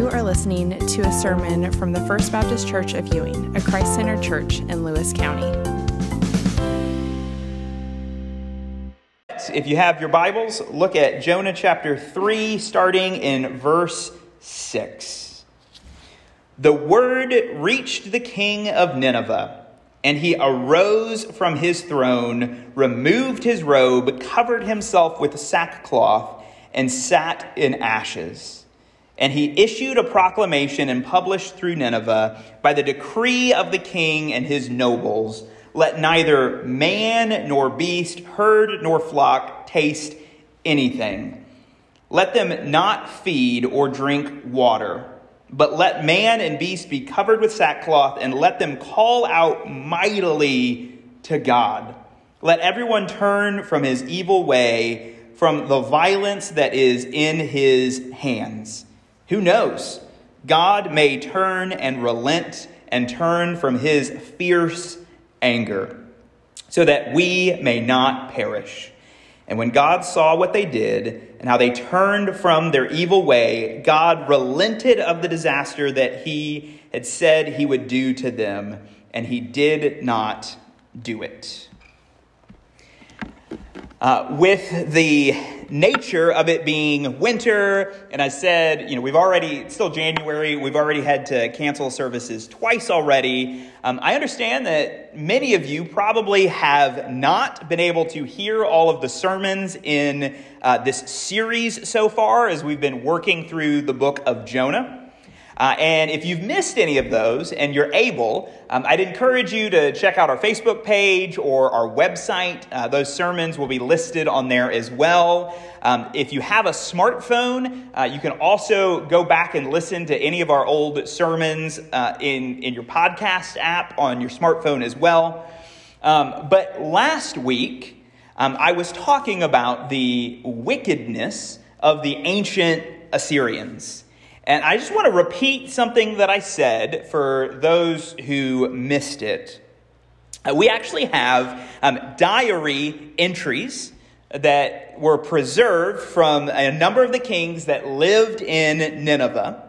You are listening to a sermon from the First Baptist Church of Ewing, a Christ centered church in Lewis County. If you have your Bibles, look at Jonah chapter 3, starting in verse 6. The word reached the king of Nineveh, and he arose from his throne, removed his robe, covered himself with sackcloth, and sat in ashes. And he issued a proclamation and published through Nineveh by the decree of the king and his nobles let neither man nor beast, herd nor flock taste anything. Let them not feed or drink water, but let man and beast be covered with sackcloth, and let them call out mightily to God. Let everyone turn from his evil way, from the violence that is in his hands. Who knows? God may turn and relent and turn from his fierce anger, so that we may not perish. And when God saw what they did and how they turned from their evil way, God relented of the disaster that he had said he would do to them, and he did not do it. Uh, with the nature of it being winter, and I said, you know, we've already, it's still January, we've already had to cancel services twice already. Um, I understand that many of you probably have not been able to hear all of the sermons in uh, this series so far as we've been working through the book of Jonah. Uh, and if you've missed any of those and you're able, um, I'd encourage you to check out our Facebook page or our website. Uh, those sermons will be listed on there as well. Um, if you have a smartphone, uh, you can also go back and listen to any of our old sermons uh, in, in your podcast app on your smartphone as well. Um, but last week, um, I was talking about the wickedness of the ancient Assyrians. And I just want to repeat something that I said for those who missed it. Uh, we actually have um, diary entries that were preserved from a number of the kings that lived in Nineveh,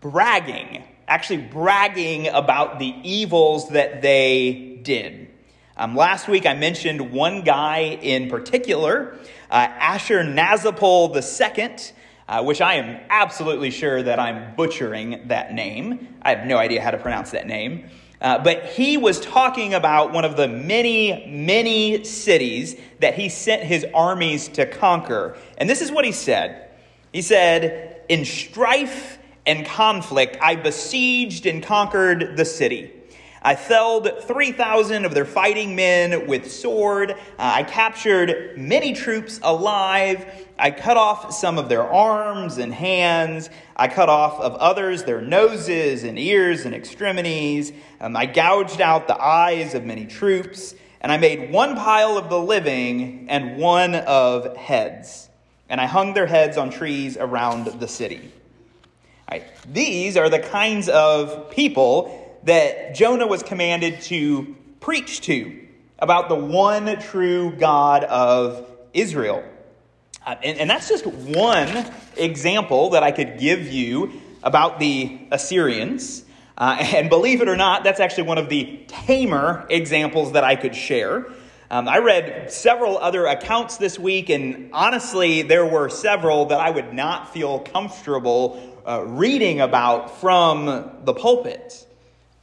bragging, actually bragging about the evils that they did. Um, last week I mentioned one guy in particular, uh, Ashurnasirpal II uh, which I am absolutely sure that I'm butchering that name. I have no idea how to pronounce that name. Uh, but he was talking about one of the many, many cities that he sent his armies to conquer. And this is what he said He said, In strife and conflict, I besieged and conquered the city. I felled 3,000 of their fighting men with sword. Uh, I captured many troops alive. I cut off some of their arms and hands. I cut off of others their noses and ears and extremities. Um, I gouged out the eyes of many troops. And I made one pile of the living and one of heads. And I hung their heads on trees around the city. These are the kinds of people that Jonah was commanded to preach to about the one true God of Israel. Uh, and, and that's just one example that I could give you about the Assyrians. Uh, and believe it or not, that's actually one of the tamer examples that I could share. Um, I read several other accounts this week, and honestly, there were several that I would not feel comfortable uh, reading about from the pulpit.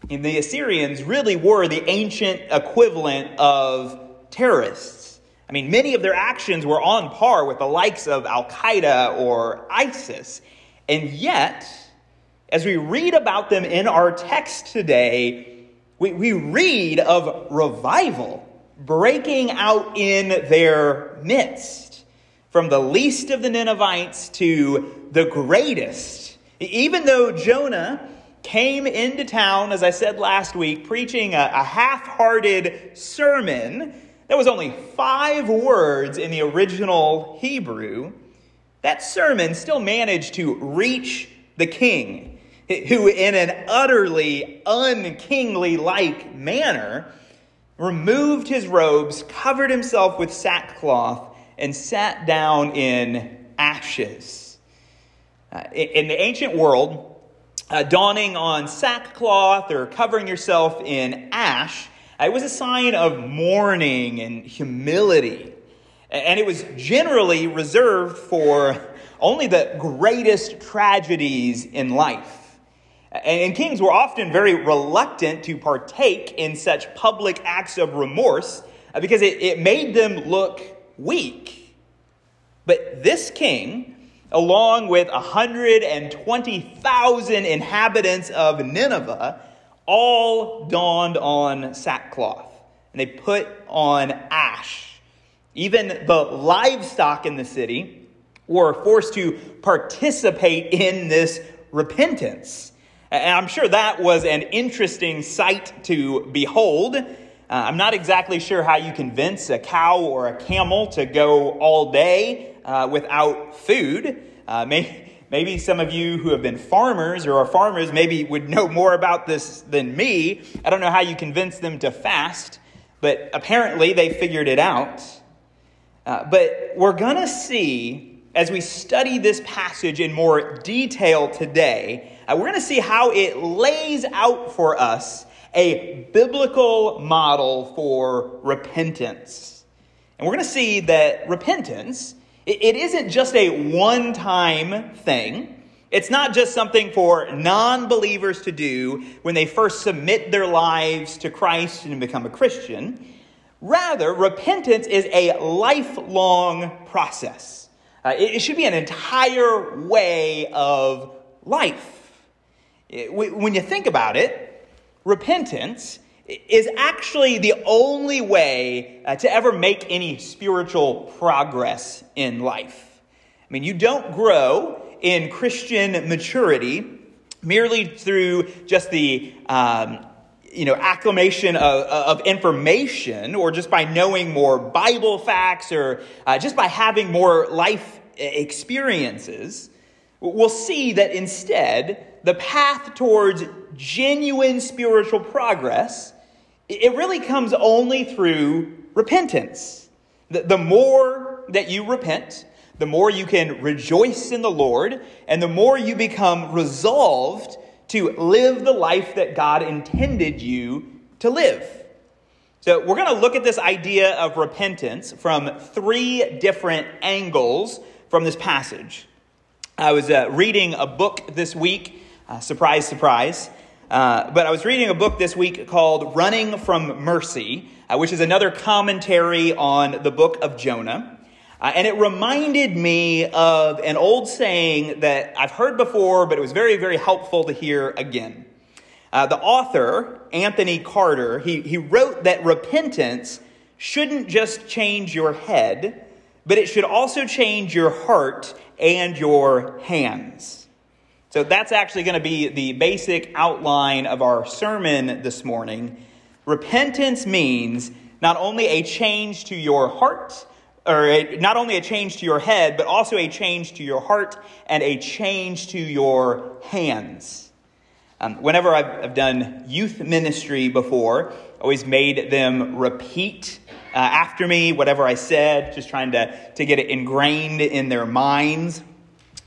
And the Assyrians really were the ancient equivalent of terrorists. I mean, many of their actions were on par with the likes of Al Qaeda or ISIS. And yet, as we read about them in our text today, we, we read of revival breaking out in their midst, from the least of the Ninevites to the greatest. Even though Jonah came into town, as I said last week, preaching a, a half hearted sermon that was only five words in the original Hebrew, that sermon still managed to reach the king, who, in an utterly unkingly like manner, removed his robes, covered himself with sackcloth, and sat down in ashes. Uh, in the ancient world, uh, donning on sackcloth or covering yourself in ash, it was a sign of mourning and humility. And it was generally reserved for only the greatest tragedies in life. And kings were often very reluctant to partake in such public acts of remorse uh, because it, it made them look weak. But this king, along with 120,000 inhabitants of Nineveh, all donned on sackcloth and they put on ash. Even the livestock in the city were forced to participate in this repentance. And I'm sure that was an interesting sight to behold. Uh, I'm not exactly sure how you convince a cow or a camel to go all day uh, without food. Uh, may, maybe some of you who have been farmers or are farmers maybe would know more about this than me. I don't know how you convince them to fast, but apparently they figured it out. Uh, but we're going to see as we study this passage in more detail today uh, we're going to see how it lays out for us a biblical model for repentance. And we're going to see that repentance, it, it isn't just a one time thing. It's not just something for non believers to do when they first submit their lives to Christ and become a Christian. Rather, repentance is a lifelong process. Uh, it, it should be an entire way of life. When you think about it, repentance is actually the only way uh, to ever make any spiritual progress in life. I mean, you don't grow in Christian maturity merely through just the um, you know acclamation of, of, information or just by knowing more bible facts or uh, just by having more life experiences we'll see that instead the path towards genuine spiritual progress, it really comes only through repentance. The, more that you repent, the more you can rejoice in the Lord, and the more you become resolved to live the life that God intended you to live. So, we're going to look at this idea of repentance from three different angles from this passage. I was uh, reading a book this week uh, surprise, surprise. Uh, but I was reading a book this week called Running from Mercy, uh, which is another commentary on the book of Jonah. Uh, and it reminded me of an old saying that I've heard before, but it was very, very helpful to hear again. Uh, the author, Anthony Carter, he, he wrote that repentance shouldn't just change your head, but it should also change your heart and your hands. So that's actually going to be the basic outline of our sermon this morning. Repentance means not only a change to your heart, or a, not only a change to your head, but also a change to your heart and a change to your hands. Um, whenever I've, I've, done youth ministry before, always made them repeat uh, after me whatever I said, just trying to, to get it ingrained in their minds.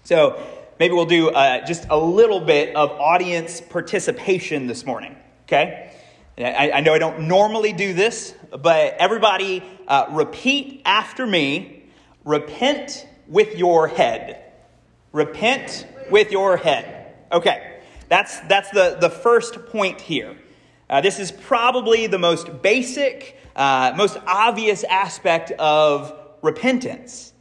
So maybe we'll do uh, just a little bit of audience participation this morning, okay? I, I know I don't normally do this, but everybody uh, repeat after me repent with your head. Repent with your head. Okay, that's, that's the, the first point here. Uh, this is probably the most basic, uh, most obvious aspect of repentance.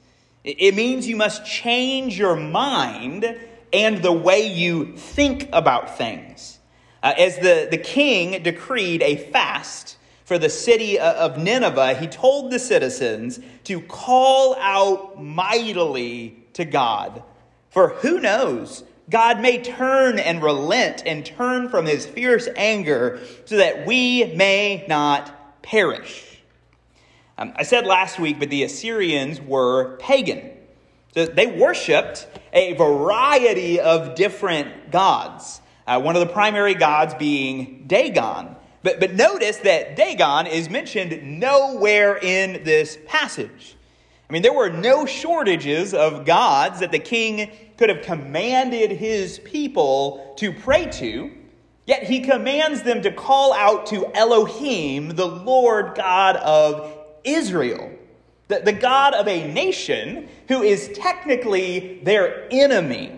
It means you must change your mind and the way you think about things. Uh, as the, the king decreed a fast for the city of Nineveh, he told the citizens to call out mightily to God. For who knows? God may turn and relent and turn from his fierce anger so that we may not perish. Um, I said last week, but the Assyrians were pagan. So they worshiped a variety of different gods. Uh, one of the primary gods being Dagon. But, but notice that Dagon is mentioned nowhere in this passage. I mean, there were no shortages of gods that the king could have commanded his people to pray to, yet he commands them to call out to Elohim, the Lord God of Israel, the, the God of a nation who is technically their enemy.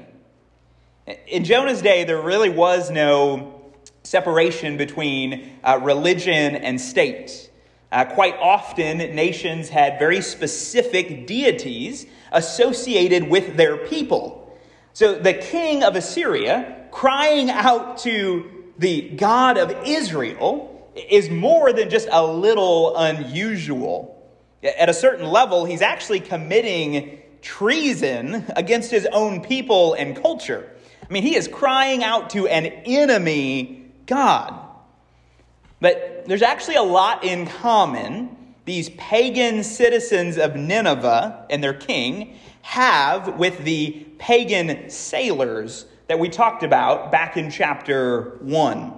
In Jonah's day, there really was no separation between uh, religion and state. Uh, quite often, nations had very specific deities associated with their people. So the king of Assyria crying out to the God of Israel is more than just a little unusual. At a certain level, he's actually committing treason against his own people and culture. I mean, he is crying out to an enemy God. But there's actually a lot in common these pagan citizens of Nineveh and their king have with the pagan sailors that we talked about back in chapter 1.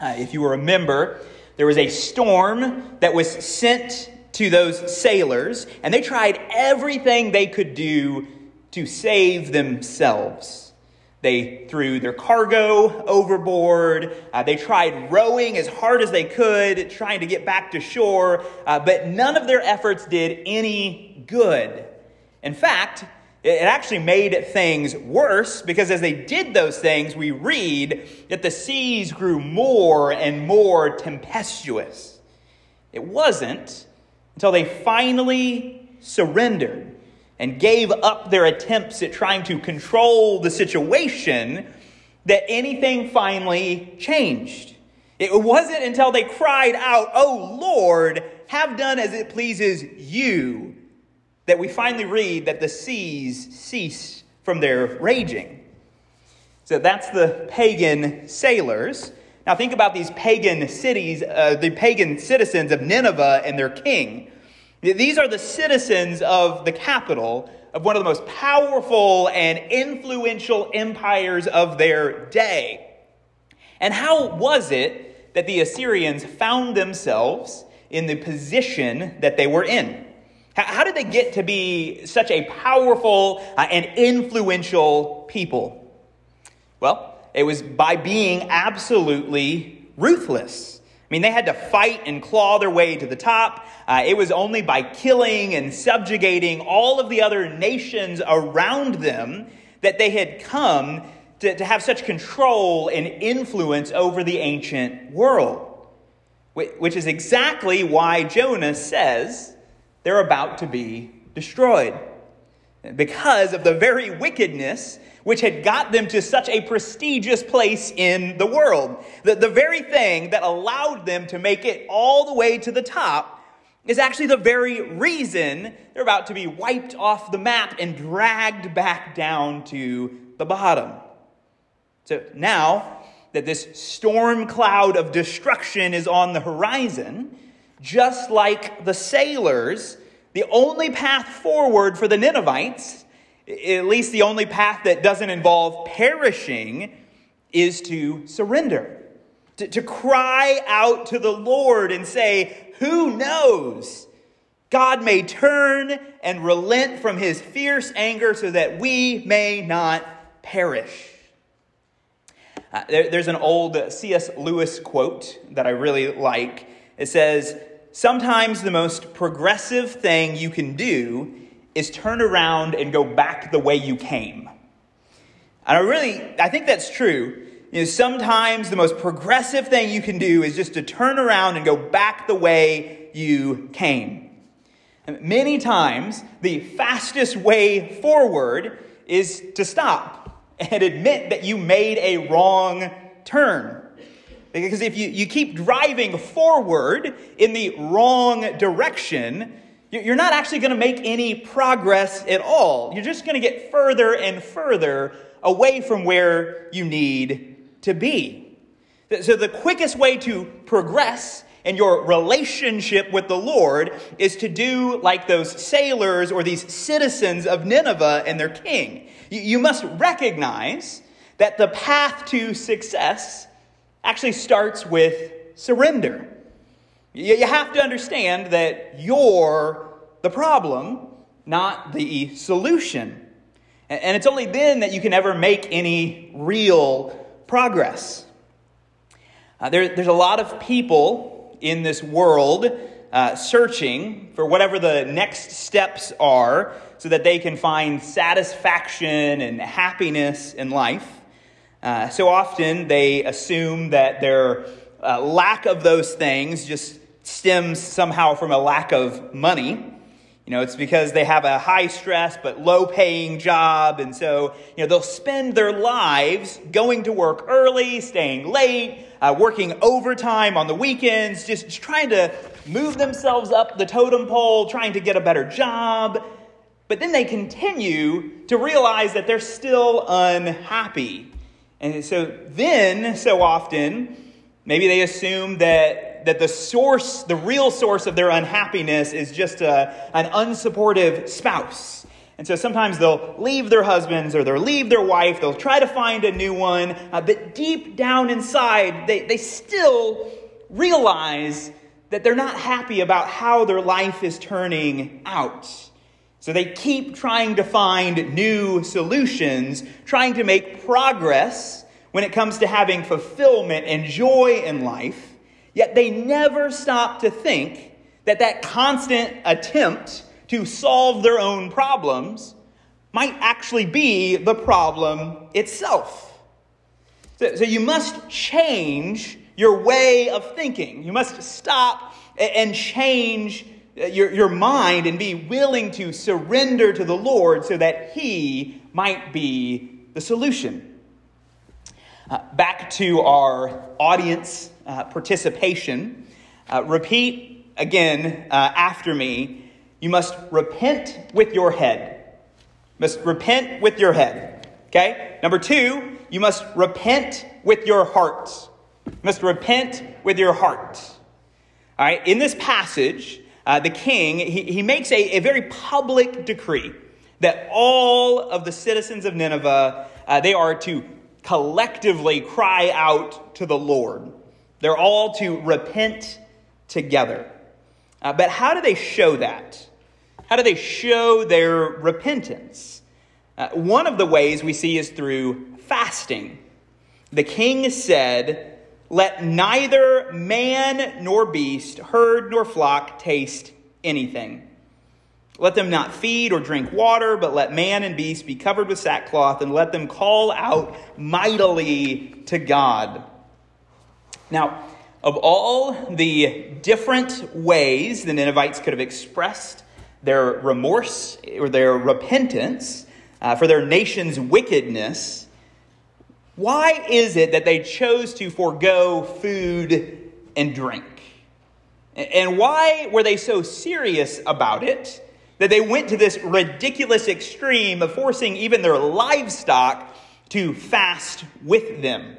Uh, if you remember, there was a storm that was sent to those sailors, and they tried everything they could do to save themselves. They threw their cargo overboard. Uh, they tried rowing as hard as they could, trying to get back to shore, uh, but none of their efforts did any good. In fact, it actually made things worse because as they did those things, we read that the seas grew more and more tempestuous. It wasn't until they finally surrendered and gave up their attempts at trying to control the situation, that anything finally changed. It wasn't until they cried out, Oh Lord, have done as it pleases you, that we finally read that the seas cease from their raging. So that's the pagan sailors. Now think about these pagan cities, uh, the pagan citizens of Nineveh and their king. These are the citizens of the capital of one of the most powerful and influential empires of their day. And how was it that the Assyrians found themselves in the position that they were in? How did they get to be such a powerful uh, and influential people? Well, it was by being absolutely ruthless. I mean, they had to fight and claw their way to the top. Uh, it was only by killing and subjugating all of the other nations around them that they had come to, to have such control and influence over the ancient world. Which is exactly why Jonah says they're about to be destroyed. Because of the very wickedness which had got them to such a prestigious place in the world. The, the very thing that allowed them to make it all the way to the top is actually the very reason they're about to be wiped off the map and dragged back down to the bottom. So now that this storm cloud of destruction is on the horizon, just like the sailors, the only path forward for the Ninevites at least the only path that doesn't involve perishing, is to surrender, to, to cry out to the Lord and say, Who knows? God may turn and relent from his fierce anger so that we may not perish. Uh, there, there's an old C.S. Lewis quote that I really like. It says, Sometimes the most progressive thing you can do is turn around and go back the way you came. And I really, I think that's true. You know, sometimes the most progressive thing you can do is just to turn around and go back the way you came. And many times, the fastest way forward is to stop and admit that you made a wrong turn. Because if you, you keep driving forward in the wrong direction, you're not actually going to make any progress at all. You're just going to get further and further away from where you need to be. So, the quickest way to progress in your relationship with the Lord is to do like those sailors or these citizens of Nineveh and their king. You must recognize that the path to success actually starts with surrender. You have to understand that you're the problem not the solution. And it's only then that you can ever make any real progress. Uh, there, there's a lot of people in this world uh, searching for whatever the next steps are so that they can find satisfaction and happiness in life. Uh, so often they assume that their uh, lack of those things just stems somehow from a lack of money. You know, it's because they have a high stress but low paying job. And so, you know, they'll spend their lives going to work early, staying late, uh, working overtime on the weekends, just, just trying to move themselves up the totem pole, trying to get a better job. But then they continue to realize that they're still unhappy. And so then, so often, maybe they assume that, that the source, the real source of their unhappiness is just a, an unsupportive spouse. And so sometimes they'll leave their husbands or they'll leave their wife, they'll try to find a new one, uh, but deep down inside, they, they still realize that they're not happy about how their life is turning out. So they keep trying to find new solutions, trying to make progress when it comes to having fulfillment and joy in life, yet they never stop to think that that constant attempt to solve their own problems might actually be the problem itself. So, so you must change your way of thinking. You must stop and change your, your mind and be willing to surrender to the Lord so that He might be the solution. Uh, back to our audience uh, participation. Uh, repeat again uh, after me. You must repent with your head. Must repent with your head. Okay? Number two, you must repent with your heart. Must repent with your heart. All right? In this passage, uh, the king, he, he makes a, a very public decree that all of the citizens of Nineveh, uh, they are to collectively cry out to the Lord. They're all to repent together. Uh, but how do they show that? How do they show their repentance? Uh, one of the ways we see is through fasting. The king said, let neither man nor beast, herd nor flock taste anything. Let them not feed or drink water, but let man and beast be covered with sackcloth, and let them call out mightily to God. Now, of all the different ways the Ninevites could have expressed their remorse or their repentance uh, for their nation's wickedness, why is it that they chose to forego food and drink? And why were they so serious about it that they went to this ridiculous extreme of forcing even their livestock to fast with them?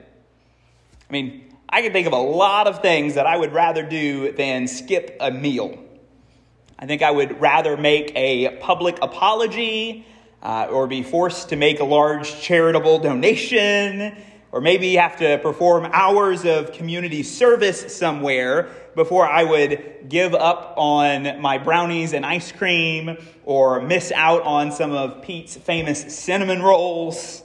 I mean, I can think of a lot of things that I would rather do than skip a meal. I think I would rather make a public apology uh, or be forced to make a large charitable donation, or maybe have to perform hours of community service somewhere before I would give up on my brownies and ice cream or miss out on some of Pete's famous cinnamon rolls.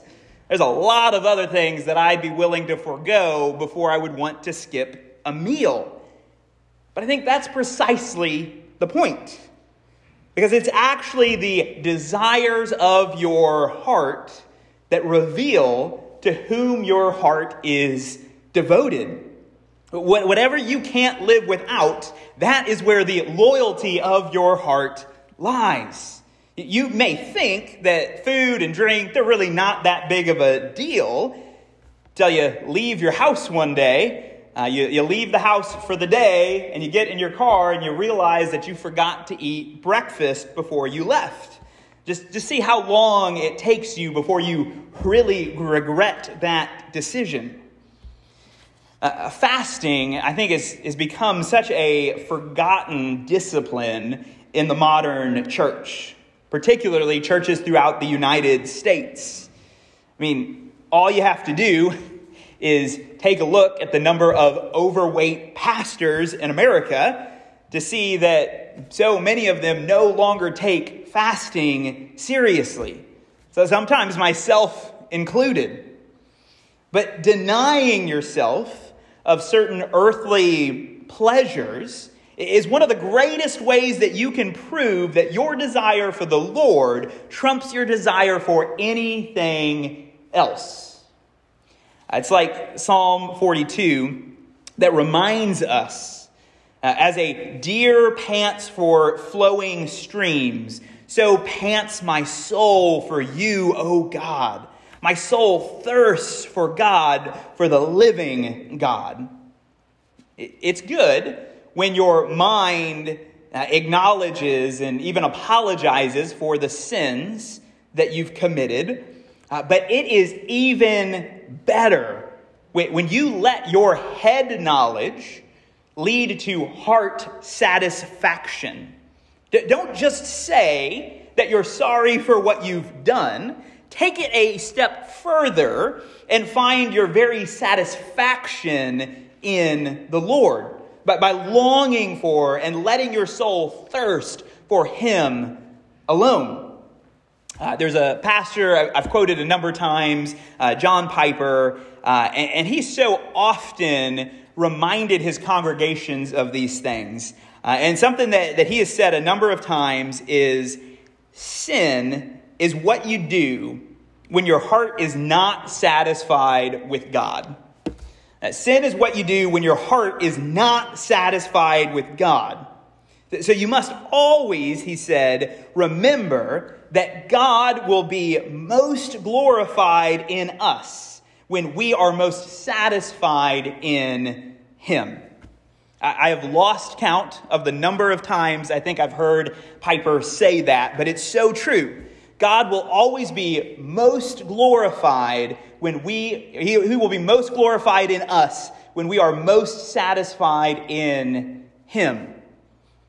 There's a lot of other things that I'd be willing to forego before I would want to skip a meal. But I think that's precisely the point. Because it's actually the desires of your heart that reveal to whom your heart is devoted. Whatever you can't live without, that is where the loyalty of your heart lies. You may think that food and drink, they're really not that big of a deal. Till you leave your house one day uh, you, you leave the house for the day and you get in your car and you realize that you forgot to eat breakfast before you left. Just, just see how long it takes you before you really regret that decision. Uh, fasting, I think, has, has become such a forgotten discipline in the modern church, particularly churches throughout the United States. I mean, all you have to do is take a look at the number of overweight pastors in America to see that so many of them no longer take fasting seriously. So sometimes myself included. But denying yourself of certain earthly pleasures is one of the greatest ways that you can prove that your desire for the Lord trumps your desire for anything else. It's like Psalm 42 that reminds us uh, as a deer pants for flowing streams, so pants my soul for you, O God. My soul thirsts for God, for the living God. It's good when your mind uh, acknowledges and even apologizes for the sins that you've committed. Uh, but it is even better when you let your head knowledge lead to heart satisfaction. Don't just say that you're sorry for what you've done. Take it a step further and find your very satisfaction in the Lord but by longing for and letting your soul thirst for Him alone. Uh, there's a pastor I've quoted a number of times, uh, John Piper, uh, and, and he's so often reminded his congregations of these things. Uh, and something that, that he has said a number of times is sin is what you do when your heart is not satisfied with God. Uh, sin is what you do when your heart is not satisfied with God. So you must always, he said, remember that God will be most glorified in us when we are most satisfied in him. I have lost count of the number of times I think I've heard Piper say that, but it's so true. God will always be most glorified when we, he, he will be most glorified in us when we are most satisfied in Him.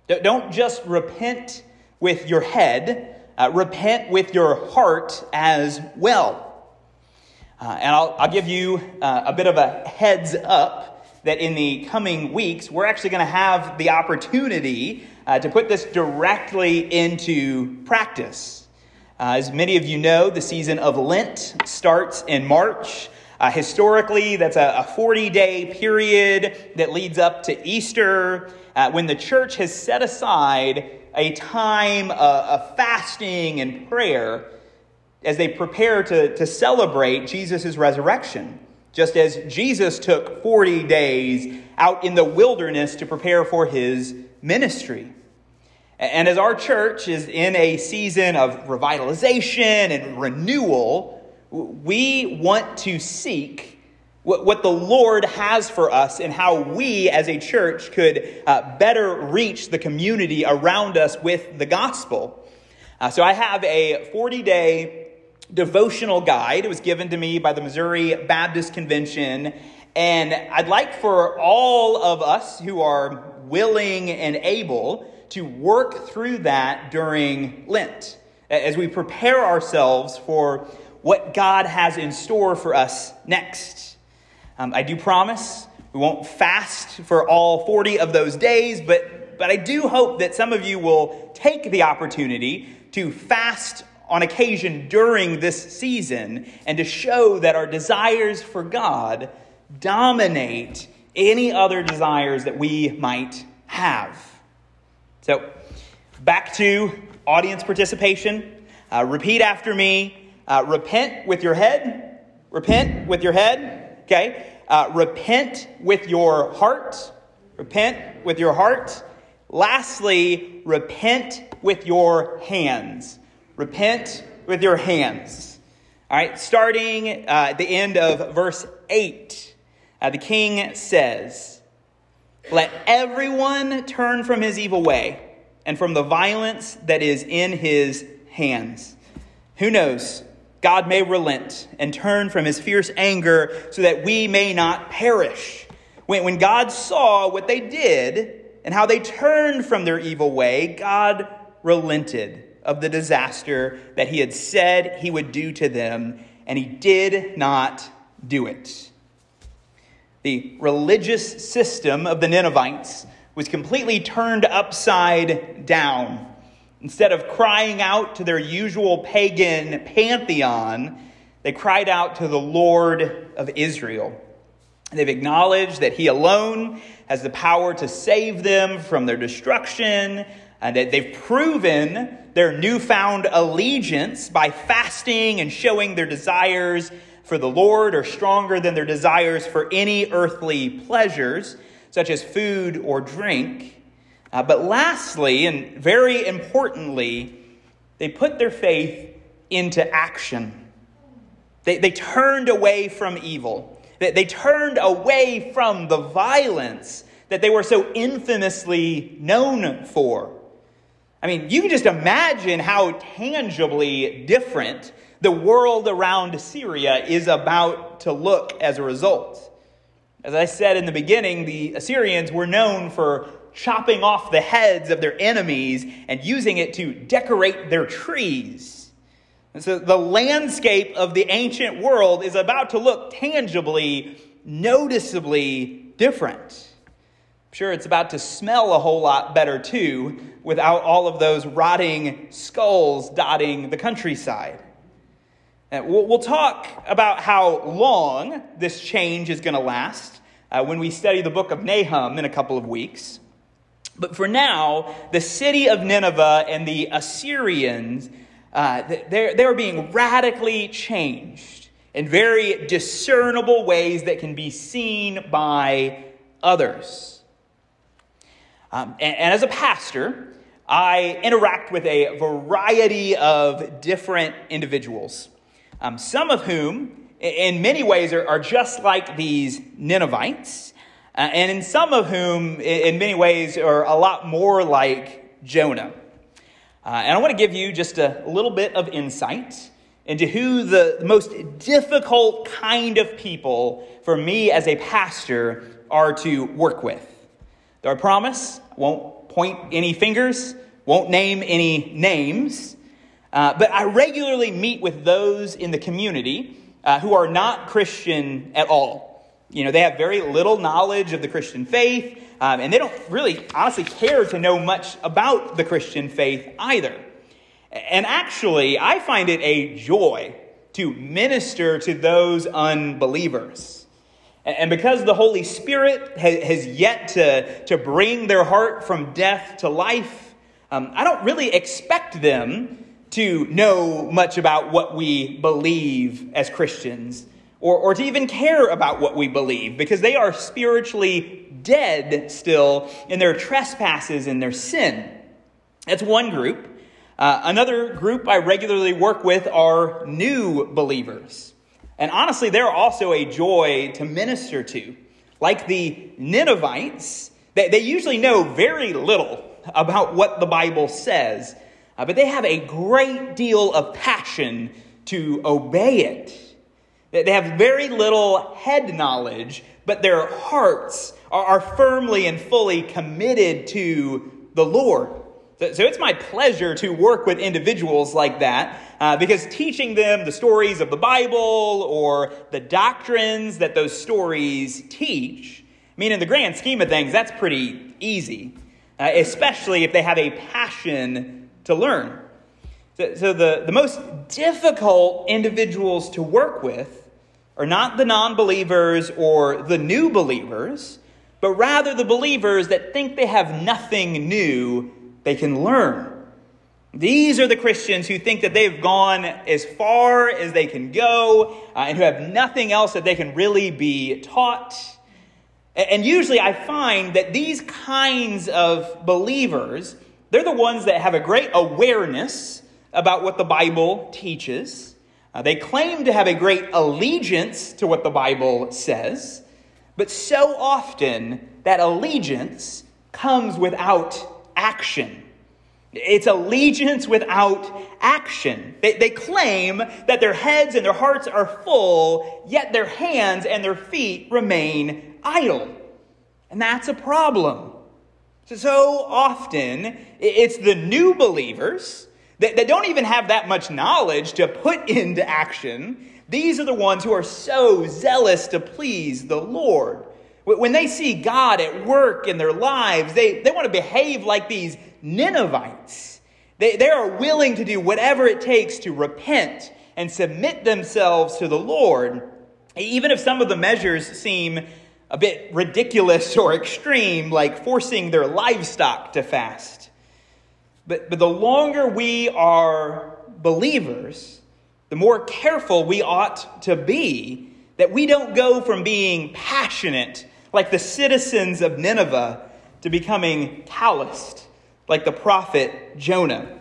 Don't just repent with your head, uh, repent with your heart as well. Uh, and I'll, I'll, give you uh, a bit of a heads up that in the coming weeks, we're actually going to have the opportunity uh, to put this directly into practice. Uh, as many of you know, the season of Lent starts in March. Uh, historically, that's a 40 day period that leads up to Easter uh, when the church has set aside a time of fasting and prayer as they prepare to, to celebrate Jesus' resurrection. Just as Jesus took 40 days out in the wilderness to prepare for his ministry. And as our church is in a season of revitalization and renewal, we want to seek what the Lord has for us and how we as a church could uh, better reach the community around us with the gospel. Uh, so I have a 40 day devotional guide. It was given to me by the Missouri Baptist Convention. And I'd like for all of us who are willing and able to work through that during Lent as we prepare ourselves for what God has in store for us next. Um, I do promise we won't fast for all 40 of those days, but, but I do hope that some of you will take the opportunity to fast on occasion during this season and to show that our desires for God dominate any other desires that we might have. So, back to audience participation. Uh, repeat after me. Uh, repent with your head. Repent with your head. Okay. Uh, repent with your heart. Repent with your heart. Lastly, repent with your hands. Repent with your hands. All right. Starting uh, at the end of verse 8, uh, the king says, let everyone turn from his evil way and from the violence that is in his hands. Who knows? God may relent and turn from his fierce anger so that we may not perish. When, when God saw what they did and how they turned from their evil way, God relented of the disaster that he had said he would do to them, and he did not do it. The religious system of the Ninevites was completely turned upside down. Instead of crying out to their usual pagan pantheon, they cried out to the Lord of Israel. They've acknowledged that He alone has the power to save them from their destruction, and that they've proven their newfound allegiance by fasting and showing their desires for the Lord are stronger than their desires for any earthly pleasures, such as food or drink. Uh, but lastly, and very importantly, they put their faith into action. They, they turned away from evil. They, they turned away from the violence that they were so infamously known for. I mean, you can just imagine how tangibly different the world around Syria is about to look as a result. As I said in the beginning, the Assyrians were known for chopping off the heads of their enemies and using it to decorate their trees. And so the landscape of the ancient world is about to look tangibly, noticeably different. I'm sure it's about to smell a whole lot better too, without all of those rotting skulls dotting the countryside. And we'll, talk about how long this change is going to last uh, when we study the book of Nahum in a couple of weeks. But for now, the city of Nineveh and the Assyrians, uh, they're, they're being radically changed in very discernible ways that can be seen by others. Um, and, and as a pastor, I interact with a variety of different individuals, um, some of whom, in many ways, are, are just like these Ninevites and in some of whom, in many ways, are a lot more like Jonah. Uh, and I want to give you just a little bit of insight into who the most difficult kind of people for me as a pastor are to work with. Though I promise, won't point any fingers, won't name any names, uh, but I regularly meet with those in the community uh, who are not Christian at all. You know, they have very little knowledge of the Christian faith, um, and they don't really honestly care to know much about the Christian faith either. And actually, I find it a joy to minister to those unbelievers. And because the Holy Spirit has yet to, to bring their heart from death to life, um, I don't really expect them to know much about what we believe as Christians or, or to even care about what we believe because they are spiritually dead still in their trespasses and their sin. That's one group. Uh, another group I regularly work with are new believers. And honestly, they're also a joy to minister to. Like the Ninevites, they, they usually know very little about what the Bible says, uh, but they have a great deal of passion to obey it. They have very little head knowledge, but their hearts are, firmly and fully committed to the Lord. So it's my pleasure to work with individuals like that uh, because teaching them the stories of the Bible or the doctrines that those stories teach, I mean, in the grand scheme of things, that's pretty easy, uh, especially if they have a passion to learn. So, so the, the most difficult individuals to work with are not the non believers or the new believers, but rather the believers that think they have nothing new they can learn. These are the Christians who think that they've gone as far as they can go uh, and who have nothing else that they can really be taught. And usually I find that these kinds of believers, they're the ones that have a great awareness about what the Bible teaches. Uh, they claim to have a great allegiance to what the Bible says, but so often that allegiance comes without action. It's allegiance without action. They, they claim that their heads and their hearts are full, yet their hands and their feet remain idle. And that's a problem. So often, it's the new believers that, that don't even have that much knowledge to put into action. These are the ones who are so zealous to please the Lord. When they see God at work in their lives, they, they want to behave like these Ninevites. They, they are willing to do whatever it takes to repent and submit themselves to the Lord, even if some of the measures seem a bit ridiculous or extreme, like forcing their livestock to fast. But, but the longer we are believers, the more careful we ought to be that we don't go from being passionate like the citizens of Nineveh to becoming calloused like the prophet Jonah.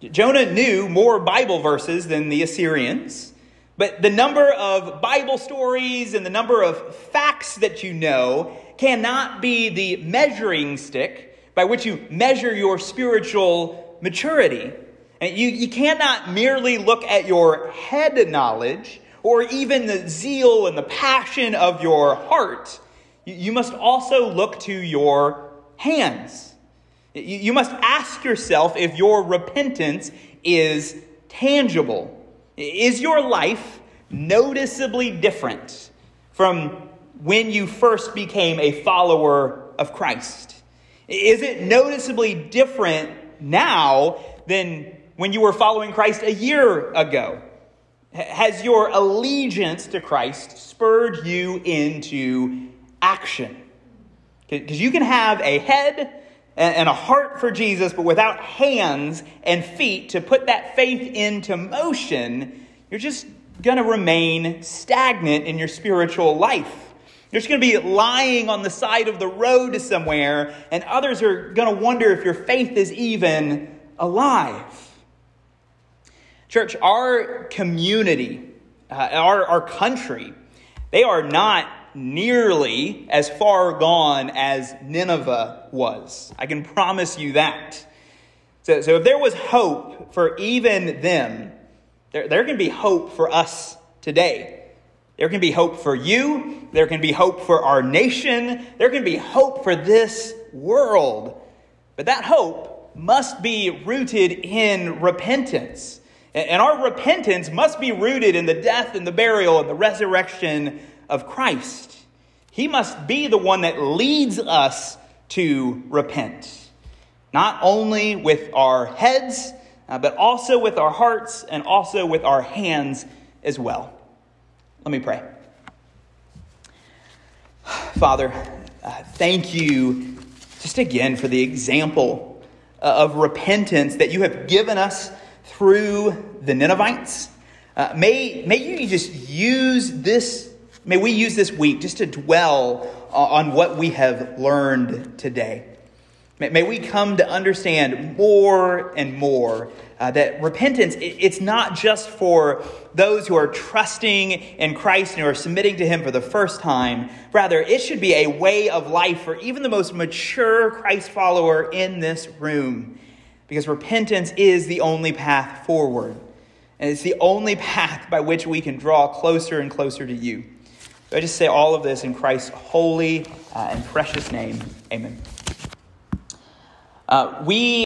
Jonah knew more Bible verses than the Assyrians, but the number of Bible stories and the number of facts that you know cannot be the measuring stick by which you measure your spiritual maturity. And you, you cannot merely look at your head knowledge or even the zeal and the passion of your heart. You, you must also look to your hands. You must ask yourself if your repentance is tangible. Is your life noticeably different from when you first became a follower of Christ? Is it noticeably different now than when you were following Christ a year ago? Has your allegiance to Christ spurred you into action? Because you can have a head and a heart for Jesus, but without hands and feet to put that faith into motion, you're just going to remain stagnant in your spiritual life. Just going to be lying on the side of the road somewhere, and others are going to wonder if your faith is even alive. Church, our community, uh, our, our country, they are not nearly as far gone as Nineveh was. I can promise you that. So, so if there was hope for even them, there, there can be hope for us today. There can be hope for you. There can be hope for our nation. There can be hope for this world. But that hope must be rooted in repentance. And our repentance must be rooted in the death and the burial and the resurrection of Christ. He must be the one that leads us to repent, not only with our heads, uh, but also with our hearts and also with our hands as well. Let me pray. Father, uh, thank you just again for the example uh, of repentance that you have given us through the Ninevites. Uh, may, may you just use this May we use this week just to dwell on what we have learned today. May we come to understand more and more uh, that repentance, it's not just for those who are trusting in Christ and who are submitting to Him for the first time. Rather, it should be a way of life for even the most mature Christ follower in this room. Because repentance is the only path forward. And it's the only path by which we can draw closer and closer to you. I just say all of this in Christ's holy uh, and precious name. Amen. Uh, we